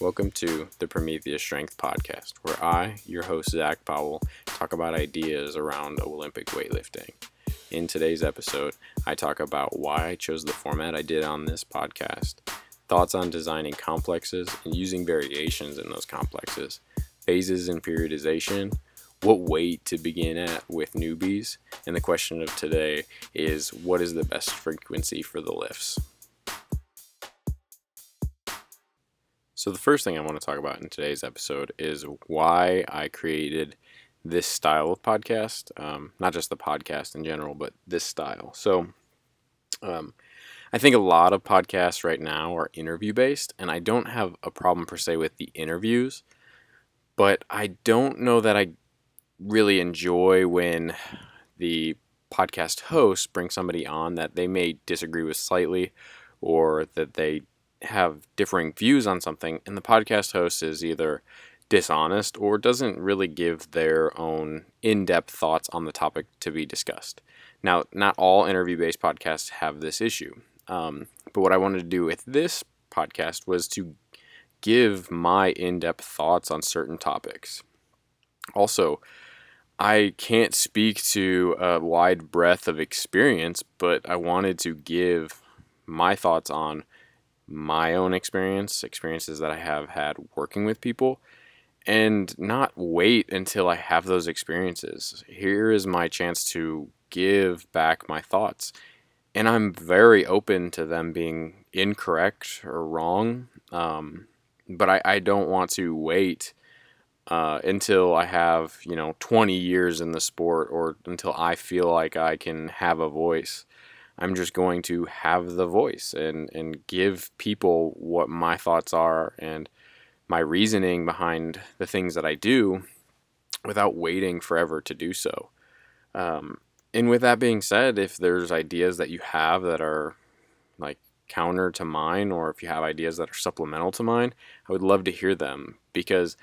Welcome to the Prometheus Strength Podcast, where I, your host Zach Powell, talk about ideas around Olympic weightlifting. In today's episode, I talk about why I chose the format I did on this podcast, thoughts on designing complexes and using variations in those complexes, phases in periodization, what weight to begin at with newbies, and the question of today is what is the best frequency for the lifts? So, the first thing I want to talk about in today's episode is why I created this style of podcast. Um, not just the podcast in general, but this style. So, um, I think a lot of podcasts right now are interview based, and I don't have a problem per se with the interviews, but I don't know that I really enjoy when the podcast host brings somebody on that they may disagree with slightly or that they have differing views on something, and the podcast host is either dishonest or doesn't really give their own in depth thoughts on the topic to be discussed. Now, not all interview based podcasts have this issue, um, but what I wanted to do with this podcast was to give my in depth thoughts on certain topics. Also, I can't speak to a wide breadth of experience, but I wanted to give my thoughts on my own experience, experiences that I have had working with people, and not wait until I have those experiences. Here is my chance to give back my thoughts. And I'm very open to them being incorrect or wrong. Um, but I, I don't want to wait uh, until I have, you know, 20 years in the sport or until I feel like I can have a voice. I'm just going to have the voice and, and give people what my thoughts are and my reasoning behind the things that I do without waiting forever to do so. Um, and with that being said, if there's ideas that you have that are like counter to mine, or if you have ideas that are supplemental to mine, I would love to hear them because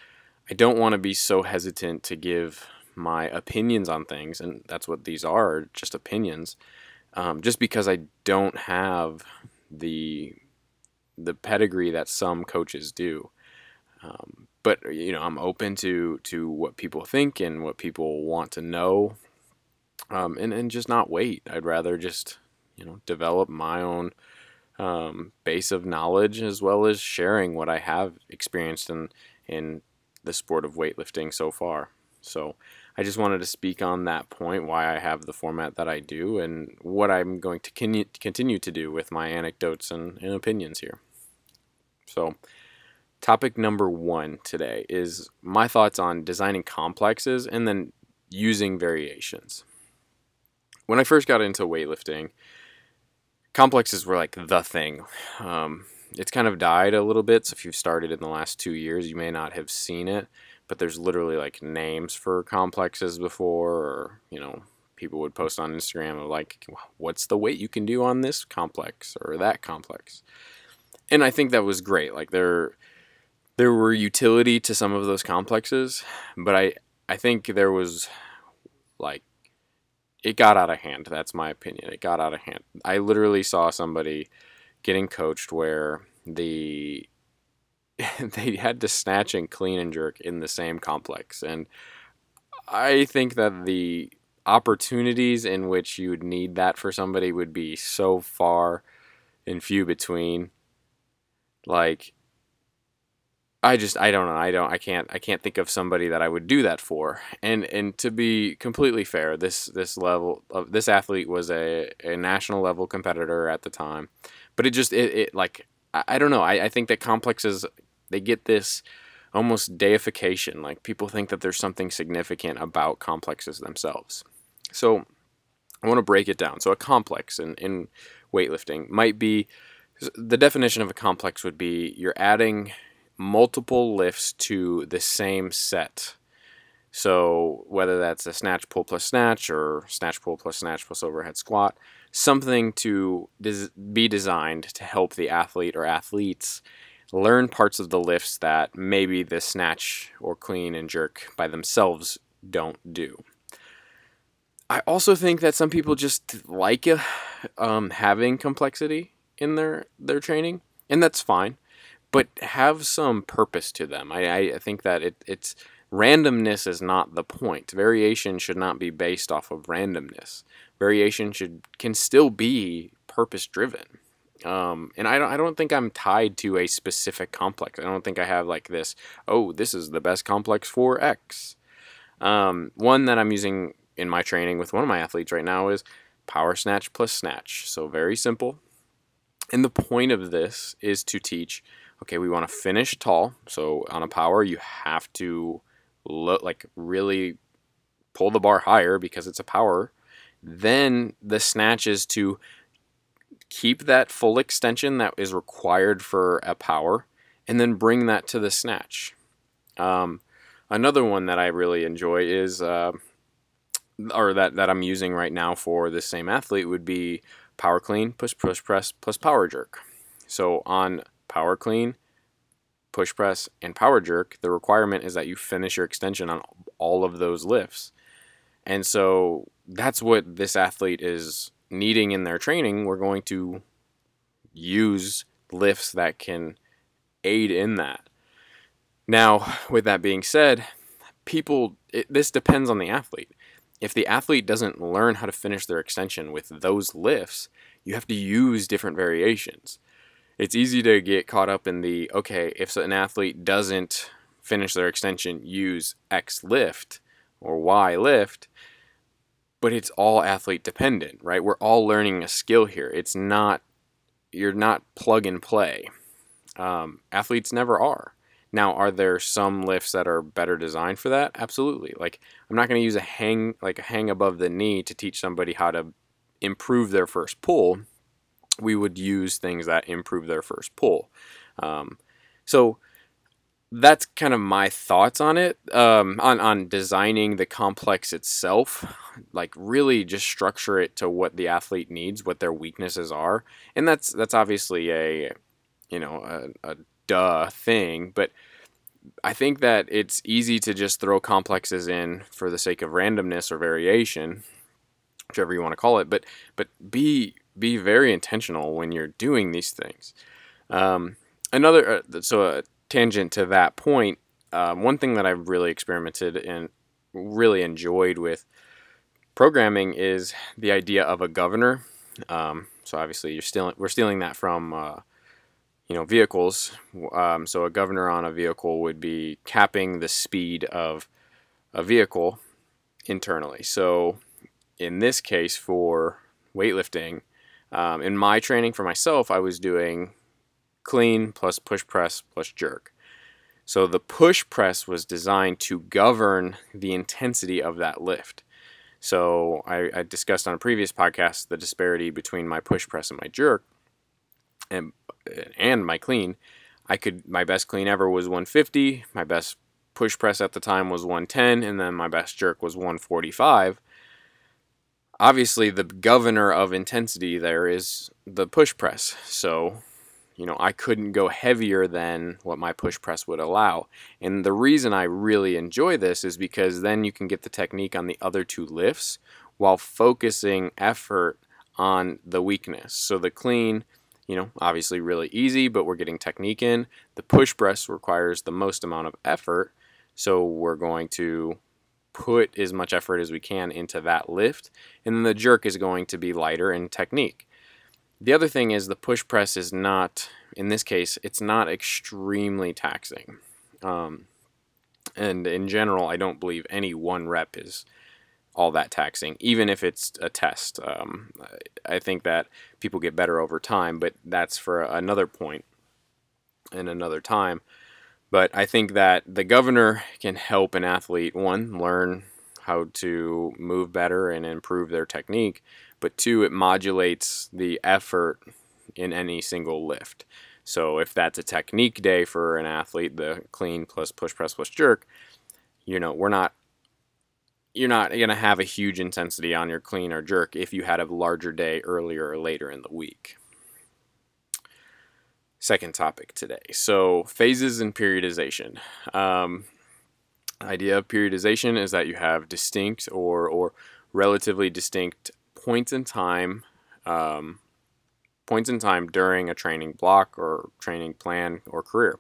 I don't want to be so hesitant to give my opinions on things, and that's what these are just opinions um, just because I don't have the the pedigree that some coaches do. Um, but you know, I'm open to to what people think and what people want to know, um, and and just not wait. I'd rather just you know develop my own um, base of knowledge as well as sharing what I have experienced in in the sport of weightlifting so far. So I just wanted to speak on that point, why I have the format that I do, and what I'm going to continue to do with my anecdotes and, and opinions here. So, topic number one today is my thoughts on designing complexes and then using variations. When I first got into weightlifting, complexes were like the thing. Um, it's kind of died a little bit. So if you've started in the last two years, you may not have seen it but there's literally like names for complexes before, or you know, people would post on Instagram of like, what's the weight you can do on this complex or that complex, and I think that was great. Like there, there were utility to some of those complexes, but I, I think there was like it got out of hand. That's my opinion. It got out of hand. I literally saw somebody getting coached where the they had to snatch and clean and jerk in the same complex. And I think that the opportunities in which you would need that for somebody would be so far and few between. Like, I just I don't know I don't I can't I can't think of somebody that I would do that for and and to be completely fair this this level of this athlete was a, a national level competitor at the time but it just it, it like I, don't know I, I think that complexes they get this almost deification. Like people think that there's something significant about complexes themselves. So I want to break it down. So a complex in, in weightlifting might be the definition of a complex would be you're adding multiple lifts to the same set. So whether that's a snatch pull plus snatch or snatch pull plus snatch plus overhead squat, something to des- be designed to help the athlete or athletes learn parts of the lifts that maybe the snatch or clean and jerk by themselves don't do. I also think that some people just like um, having complexity in their their training, and that's fine. but have some purpose to them. I, I think that it, it's randomness is not the point. Variation should not be based off of randomness. Variation should can still be purpose driven. Um, and I don't, I don't think I'm tied to a specific complex. I don't think I have like this, oh, this is the best complex for X. Um, one that I'm using in my training with one of my athletes right now is power snatch plus snatch. So very simple. And the point of this is to teach okay, we want to finish tall. So on a power, you have to look like really pull the bar higher because it's a power. Then the snatch is to keep that full extension that is required for a power and then bring that to the snatch. Um, another one that I really enjoy is, uh, or that, that I'm using right now for this same athlete would be power clean, push push press plus power jerk. So on power clean, push press, and power jerk, the requirement is that you finish your extension on all of those lifts. And so that's what this athlete is needing in their training. We're going to use lifts that can aid in that. Now, with that being said, people, it, this depends on the athlete. If the athlete doesn't learn how to finish their extension with those lifts, you have to use different variations it's easy to get caught up in the okay, if an athlete doesn't finish their extension, use X lift or Y lift, but it's all athlete dependent, right? We're all learning a skill here. It's not, you're not plug and play. Um, athletes never are. Now, are there some lifts that are better designed for that? Absolutely. Like, I'm not going to use a hang, like a hang above the knee to teach somebody how to improve their first pull we would use things that improve their first pull. Um, so that's kind of my thoughts on it, um, on, on designing the complex itself. Like really just structure it to what the athlete needs, what their weaknesses are. And that's, that's obviously a, you know, a, a duh thing, but I think that it's easy to just throw complexes in for the sake of randomness or variation, whichever you want to call it, but, but be be very intentional when you're doing these things. Um, another, uh, so a tangent to that point, um, one thing that I've really experimented and really enjoyed with programming is the idea of a governor. Um, so obviously, you're stealing, we're stealing that from, uh, you know, vehicles. Um, so a governor on a vehicle would be capping the speed of a vehicle internally. So in this case, for weightlifting, um, in my training for myself, I was doing clean plus push press plus jerk. So the push press was designed to govern the intensity of that lift. So I, I, discussed on a previous podcast the disparity between my push press and my jerk, and and my clean. I could my best clean ever was 150. My best push press at the time was 110, and then my best jerk was 145 obviously the governor of intensity there is the push press. So, you know, I couldn't go heavier than what my push press would allow. And the reason I really enjoy this is because then you can get the technique on the other two lifts while focusing effort on the weakness. So the clean, you know, obviously really easy, but we're getting technique in. The push press requires the most amount of effort. So we're going to put as much effort as we can into that lift, and then the jerk is going to be lighter in technique. The other thing is the push press is not, in this case, it's not extremely taxing. Um, and in general, I don't believe any one rep is all that taxing, even if it's a test. Um, I think that people get better over time, but that's for another point and another time. But I think that the governor can help an athlete, one, learn how to move better and improve their technique, but two, it modulates the effort in any single lift. So if that's a technique day for an athlete, the clean plus push press plus jerk, you know, we're not you're not going to have a huge intensity on your clean or jerk if you had a larger day earlier or later in the week second topic today. So, phases and periodization. Um, idea of periodization is that you have distinct or, or relatively distinct points in time um, points in time during a training block or training plan or career.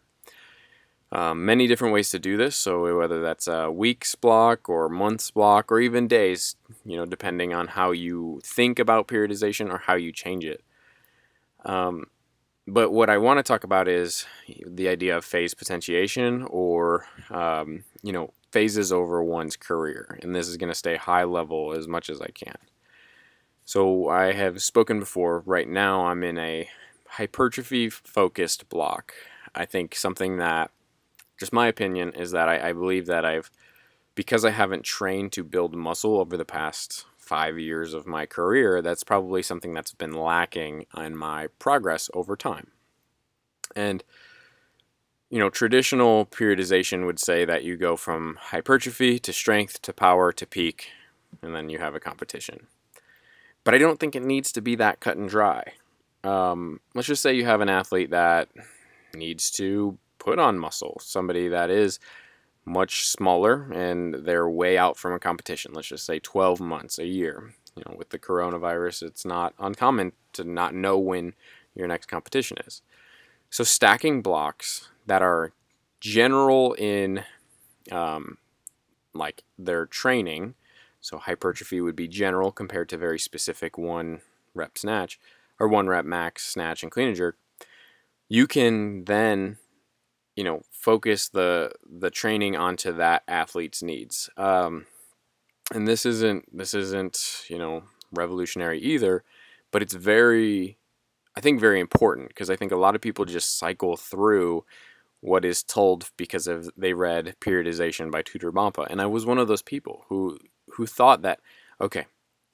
Um, many different ways to do this. So whether that's a weeks block or months block or even days, you know, depending on how you think about periodization or how you change it. Um, but what I want to talk about is the idea of phase potentiation or, um, you know, phases over one's career. And this is going to stay high level as much as I can. So I have spoken before. Right now, I'm in a hypertrophy focused block. I think something that, just my opinion, is that I, I believe that I've, because I haven't trained to build muscle over the past five years of my career, that's probably something that's been lacking in my progress over time. And, you know, traditional periodization would say that you go from hypertrophy to strength to power to peak, and then you have a competition. But I don't think it needs to be that cut and dry. Um, let's just say you have an athlete that needs to put on muscle, somebody that is much smaller and they're way out from a competition. Let's just say 12 months, a year. You know, with the coronavirus, it's not uncommon to not know when your next competition is. So stacking blocks that are general in um, like their training so hypertrophy would be general compared to very specific one rep snatch or one rep max snatch and clean and jerk. You can then, you know, focus the the training onto that athlete's needs. Um, and this isn't this isn't you know revolutionary either, but it's very, I think, very important because I think a lot of people just cycle through what is told because of they read periodization by Tudor Bompa, and I was one of those people who who thought that, okay,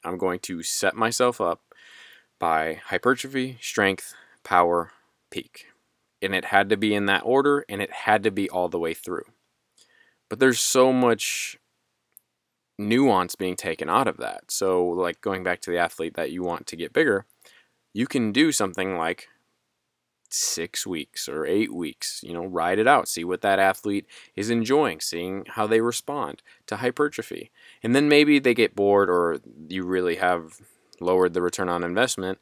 I'm going to set myself up by hypertrophy, strength, power, peak. And it had to be in that order and it had to be all the way through. But there's so much nuance being taken out of that. So, like going back to the athlete that you want to get bigger, you can do something like six weeks or eight weeks. You know, ride it out, see what that athlete is enjoying, seeing how they respond to hypertrophy. And then maybe they get bored or you really have lowered the return on investment.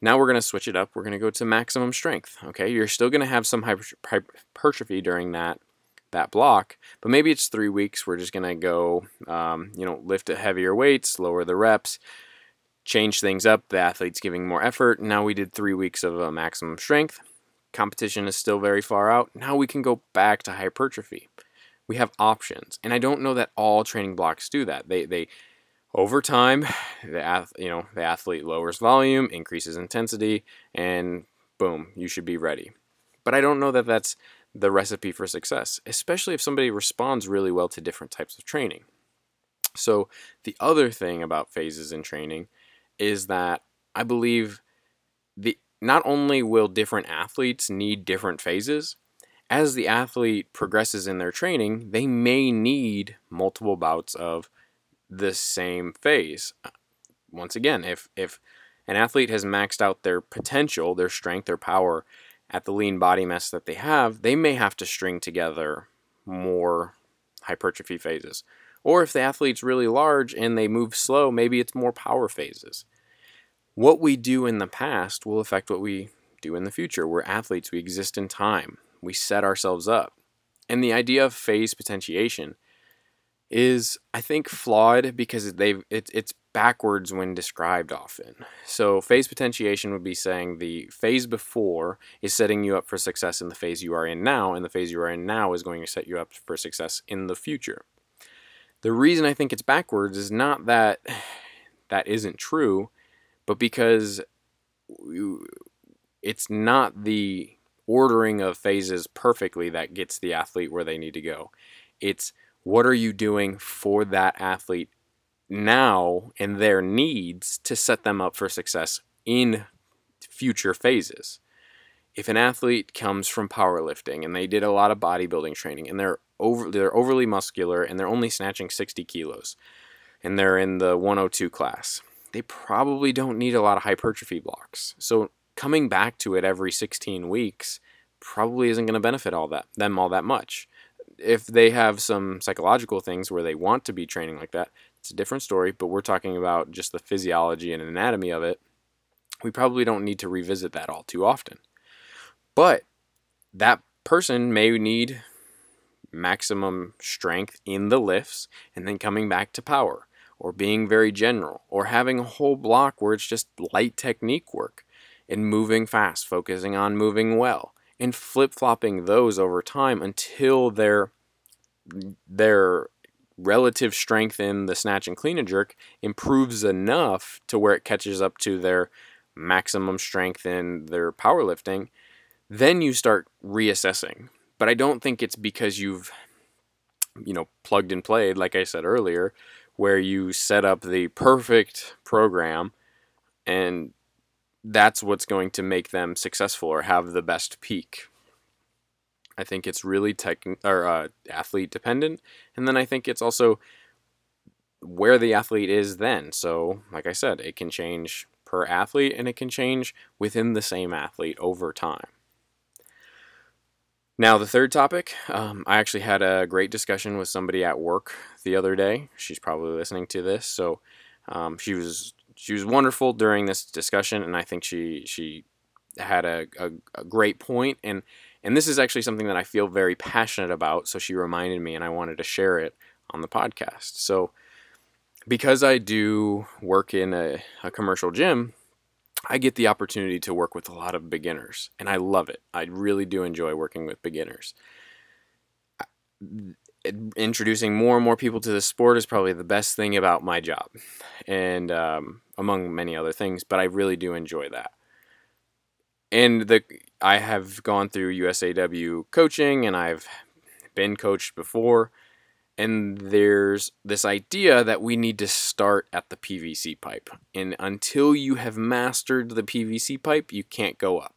Now we're going to switch it up. We're going to go to maximum strength. Okay, you're still going to have some hypertrophy during that that block, but maybe it's three weeks. We're just going to go, um, you know, lift at heavier weights, lower the reps, change things up. The athlete's giving more effort. Now we did three weeks of a maximum strength. Competition is still very far out. Now we can go back to hypertrophy. We have options, and I don't know that all training blocks do that. They they over time, the you know the athlete lowers volume, increases intensity, and boom, you should be ready. But I don't know that that's the recipe for success, especially if somebody responds really well to different types of training. So the other thing about phases in training is that I believe the not only will different athletes need different phases, as the athlete progresses in their training, they may need multiple bouts of the same phase. Uh, once again, if if an athlete has maxed out their potential, their strength, their power at the lean body mass that they have, they may have to string together more hypertrophy phases. Or if the athlete's really large and they move slow, maybe it's more power phases what we do in the past will affect what we do in the future. We're athletes, we exist in time, we set ourselves up. And the idea of phase potentiation is, I think, flawed because they've it, it's backwards when described often. So, phase potentiation would be saying the phase before is setting you up for success in the phase you are in now, and the phase you are in now is going to set you up for success in the future. The reason I think it's backwards is not that that isn't true, but because it's not the ordering of phases perfectly that gets the athlete where they need to go. It's what are you doing for that athlete now and their needs to set them up for success in future phases. If an athlete comes from powerlifting and they did a lot of bodybuilding training and they're over they're overly muscular and they're only snatching 60 kilos and they're in the 102 class they probably don't need a lot of hypertrophy blocks. So coming back to it every 16 weeks probably isn't going to benefit all that them all that much. If they have some psychological things where they want to be training like that, it's a different story, but we're talking about just the physiology and anatomy of it. we probably don't need to revisit that all too often. But that person may need maximum strength in the lifts and then coming back to power or being very general or having a whole block where it's just light technique work and moving fast, focusing on moving well and flip-flopping those over time until their their relative strength in the snatch and clean and jerk improves enough to where it catches up to their maximum strength in their powerlifting, then you start reassessing. But I don't think it's because you've you know plugged and played like I said earlier where you set up the perfect program and that's what's going to make them successful or have the best peak. I think it's really tech or uh, athlete dependent, and then I think it's also where the athlete is then. So, like I said, it can change per athlete and it can change within the same athlete over time. Now, the third topic, um, I actually had a great discussion with somebody at work the other day. She's probably listening to this, so um, she was she was wonderful during this discussion, and I think she she had a, a, a great point and and this is actually something that I feel very passionate about. So she reminded me, and I wanted to share it on the podcast. So because I do work in a, a commercial gym, I get the opportunity to work with a lot of beginners, and I love it. I really do enjoy working with beginners. Introducing more and more people to the sport is probably the best thing about my job, and um, among many other things, but I really do enjoy that. And the I have gone through USAW coaching, and I've been coached before, and there's this idea that we need to start at the PVC pipe. And until you have mastered the PVC pipe, you can't go up.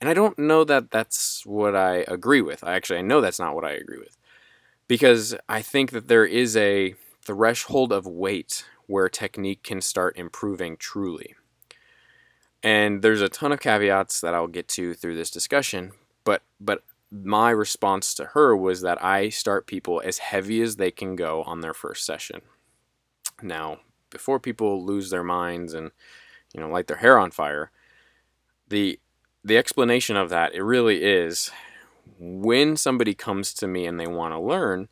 And I don't know that that's what I agree with. I actually I know that's not what I agree with. Because I think that there is a threshold of weight where technique can start improving truly. And there's a ton of caveats that I'll get to through this discussion, but but my response to her was that I start people as heavy as they can go on their first session. Now, before people lose their minds and you know light their hair on fire, the the explanation of that it really is when somebody comes to me and they want to learn,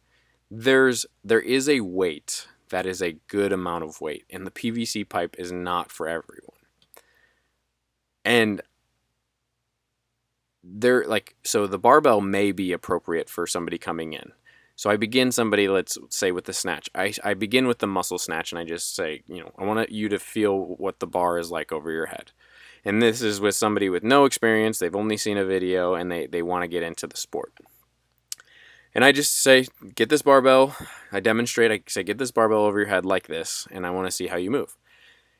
there's there is a weight that is a good amount of weight and the PVC pipe is not for everyone. And there like so the barbell may be appropriate for somebody coming in. So i begin somebody let's say with the snatch. I, I begin with the muscle snatch and i just say you know i want you to feel what the bar is like over your head and this is with somebody with no experience they've only seen a video and they, they want to get into the sport and i just say get this barbell i demonstrate i say get this barbell over your head like this and i want to see how you move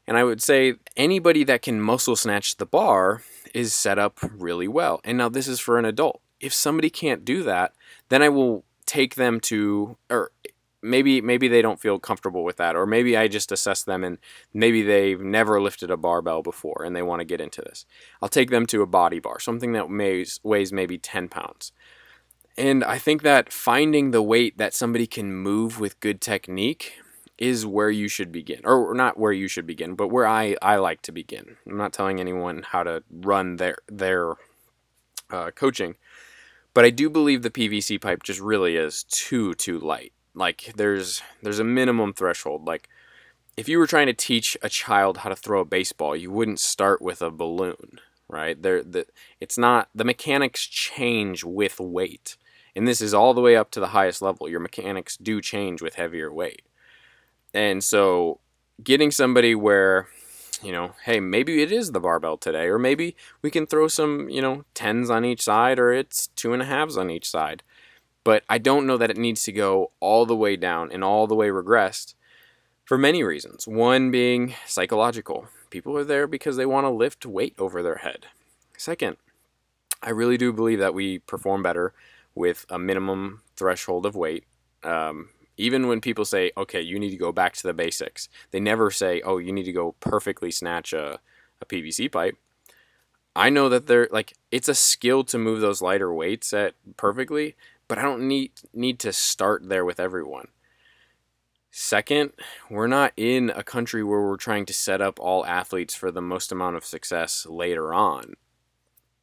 and I would say anybody that can muscle snatch the bar is set up really well. And now this is for an adult. If somebody can't do that, then I will take them to or maybe maybe they don't feel comfortable with that or maybe I just assess them and maybe they've never lifted a barbell before and they want to get into this. I'll take them to a body bar, something that weighs weighs maybe 10 pounds. And I think that finding the weight that somebody can move with good technique is where you should begin or not where you should begin but where i i like to begin i'm not telling anyone how to run their their uh, coaching but i do believe the pvc pipe just really is too too light like there's there's a minimum threshold. Like if you were trying to teach a child how to throw a baseball you wouldn't start with a balloon right? There the it's not the mechanics change with weight and this is all the way up to the highest level. Your mechanics do change with heavier weight. And so getting somebody where, you know, hey, maybe it is the barbell today, or maybe we can throw some, you know, tens on each side, or it's two and a halves on each side. But I don't know that it needs to go all the way down and all the way regressed for many reasons. One being psychological. People are there because they want to lift weight over their head. Second, I really do believe that we perform better with a minimum threshold of weight. Um, even when people say, okay, you need to go back to the basics, they never say, oh, you need to go perfectly snatch a, a PVC pipe. I know that they're like it's a skill to move those lighter weights at perfectly, but I don't need need to start there with everyone. Second, we're not in a country where we're trying to set up all athletes for the most amount of success later on.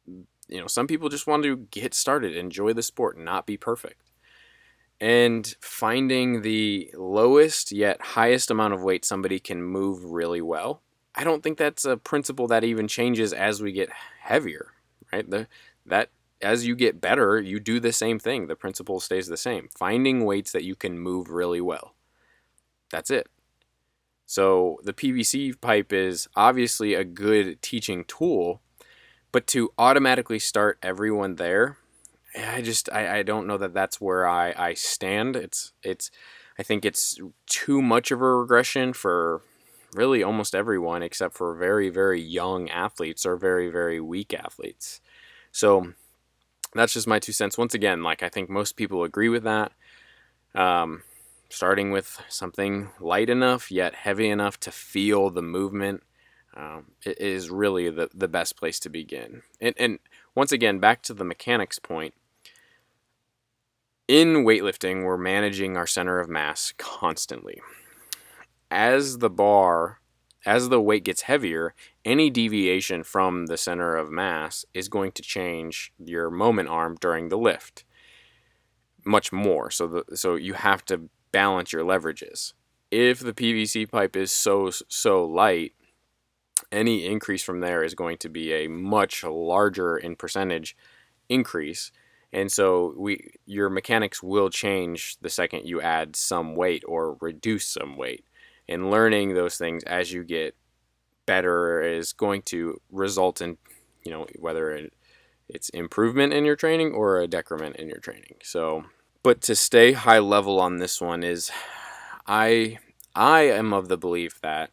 You know, some people just want to get started, enjoy the sport, not be perfect. And finding the lowest yet highest amount of weight somebody can move really well. I don't think that's a principle that even changes as we get heavier, right? The, that as you get better, you do the same thing. The principle stays the same. Finding weights that you can move really well. That's it. So the PVC pipe is obviously a good teaching tool, but to automatically start everyone there, I just I, I don't know that that's where I, I stand. It's it's I think it's too much of a regression for really almost everyone except for very very young athletes or very very weak athletes. So that's just my two cents. Once again, like I think most people agree with that. Um, starting with something light enough yet heavy enough to feel the movement um, is really the, the best place to begin. And, and once again, back to the mechanics point. In weightlifting, we're managing our center of mass constantly. As the bar, as the weight gets heavier, any deviation from the center of mass is going to change your moment arm during the lift much more. So the, so you have to balance your leverages. If the PVC pipe is so so light, any increase from there is going to be a much larger in percentage increase. And so we your mechanics will change the second you add some weight or reduce some weight. And learning those things as you get better is going to result in, you know, whether it, it's improvement in your training or a decrement in your training. So but to stay high level on this one is I I am of the belief that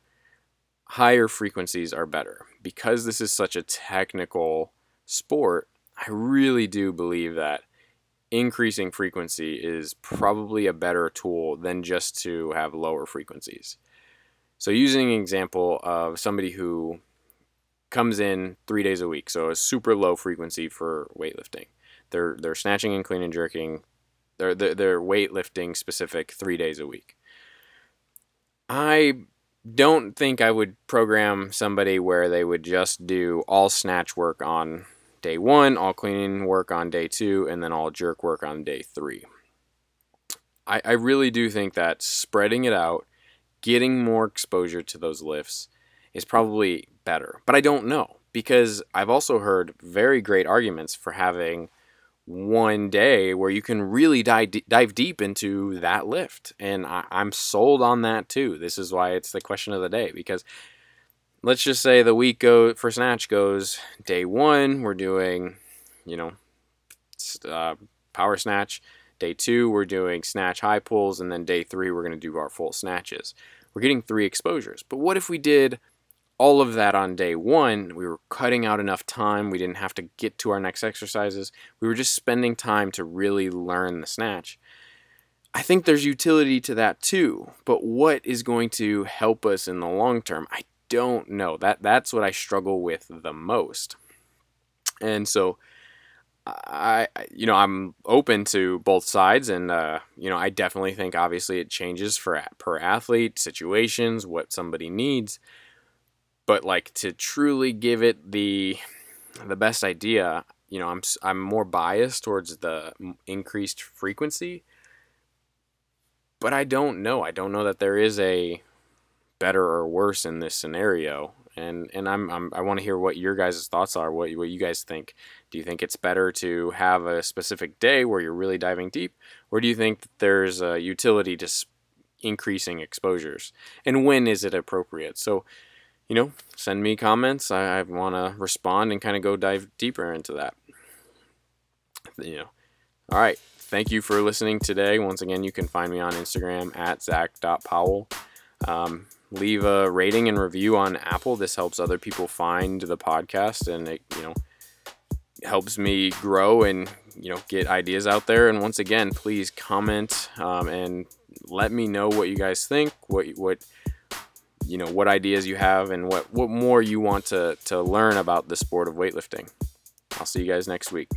higher frequencies are better because this is such a technical sport. I really do believe that increasing frequency is probably a better tool than just to have lower frequencies. So using an example of somebody who comes in 3 days a week, so a super low frequency for weightlifting. They're they're snatching and clean and jerking they're, they're weightlifting specific three days a week. I don't think I would program somebody where they would just do all snatch work on day one, all cleaning work on day two, and then all jerk work on day three. I, I really do think that spreading it out, getting more exposure to those lifts is probably better. But I don't know because I've also heard very great arguments for having one day where you can really dive, dive deep into that lift. And I, I'm sold on that too. This is why it's the question of the day because let's just say the week go for snatch goes day one, we're doing, you know, uh, power snatch. Day two, we're doing snatch high pulls. And then day three, we're going to do our full snatches. We're getting three exposures. But what if we did all of that on day one, we were cutting out enough time. We didn't have to get to our next exercises. We were just spending time to really learn the snatch. I think there's utility to that too, but what is going to help us in the long term? I don't know. That that's what I struggle with the most. And so I you know, I'm open to both sides and uh, you know, I definitely think obviously it changes for per athlete, situations, what somebody needs. But like to truly give it the the best idea you know i'm i'm more biased towards the increased frequency. But i don't know. I don't know that there is a better or worse in this scenario and and i'm, I'm i want to hear what your guys' thoughts are what what you guys think do you think it's better to have a specific day where you're really diving deep or do you think that there's a utility to increasing exposures and when is it appropriate so you know, send me comments. I, I want to respond and kind of go dive deeper into that. You know, all right. Thank you for listening today. Once again, you can find me on Instagram at zach.powell. Um, leave a rating and review on Apple. This helps other people find the podcast and it, you know, helps me grow and, you know, get ideas out there. And once again, please comment um, and let me know what you guys think, what, what, you know what ideas you have and what what more you want to to learn about the sport of weightlifting. I'll see you guys next week.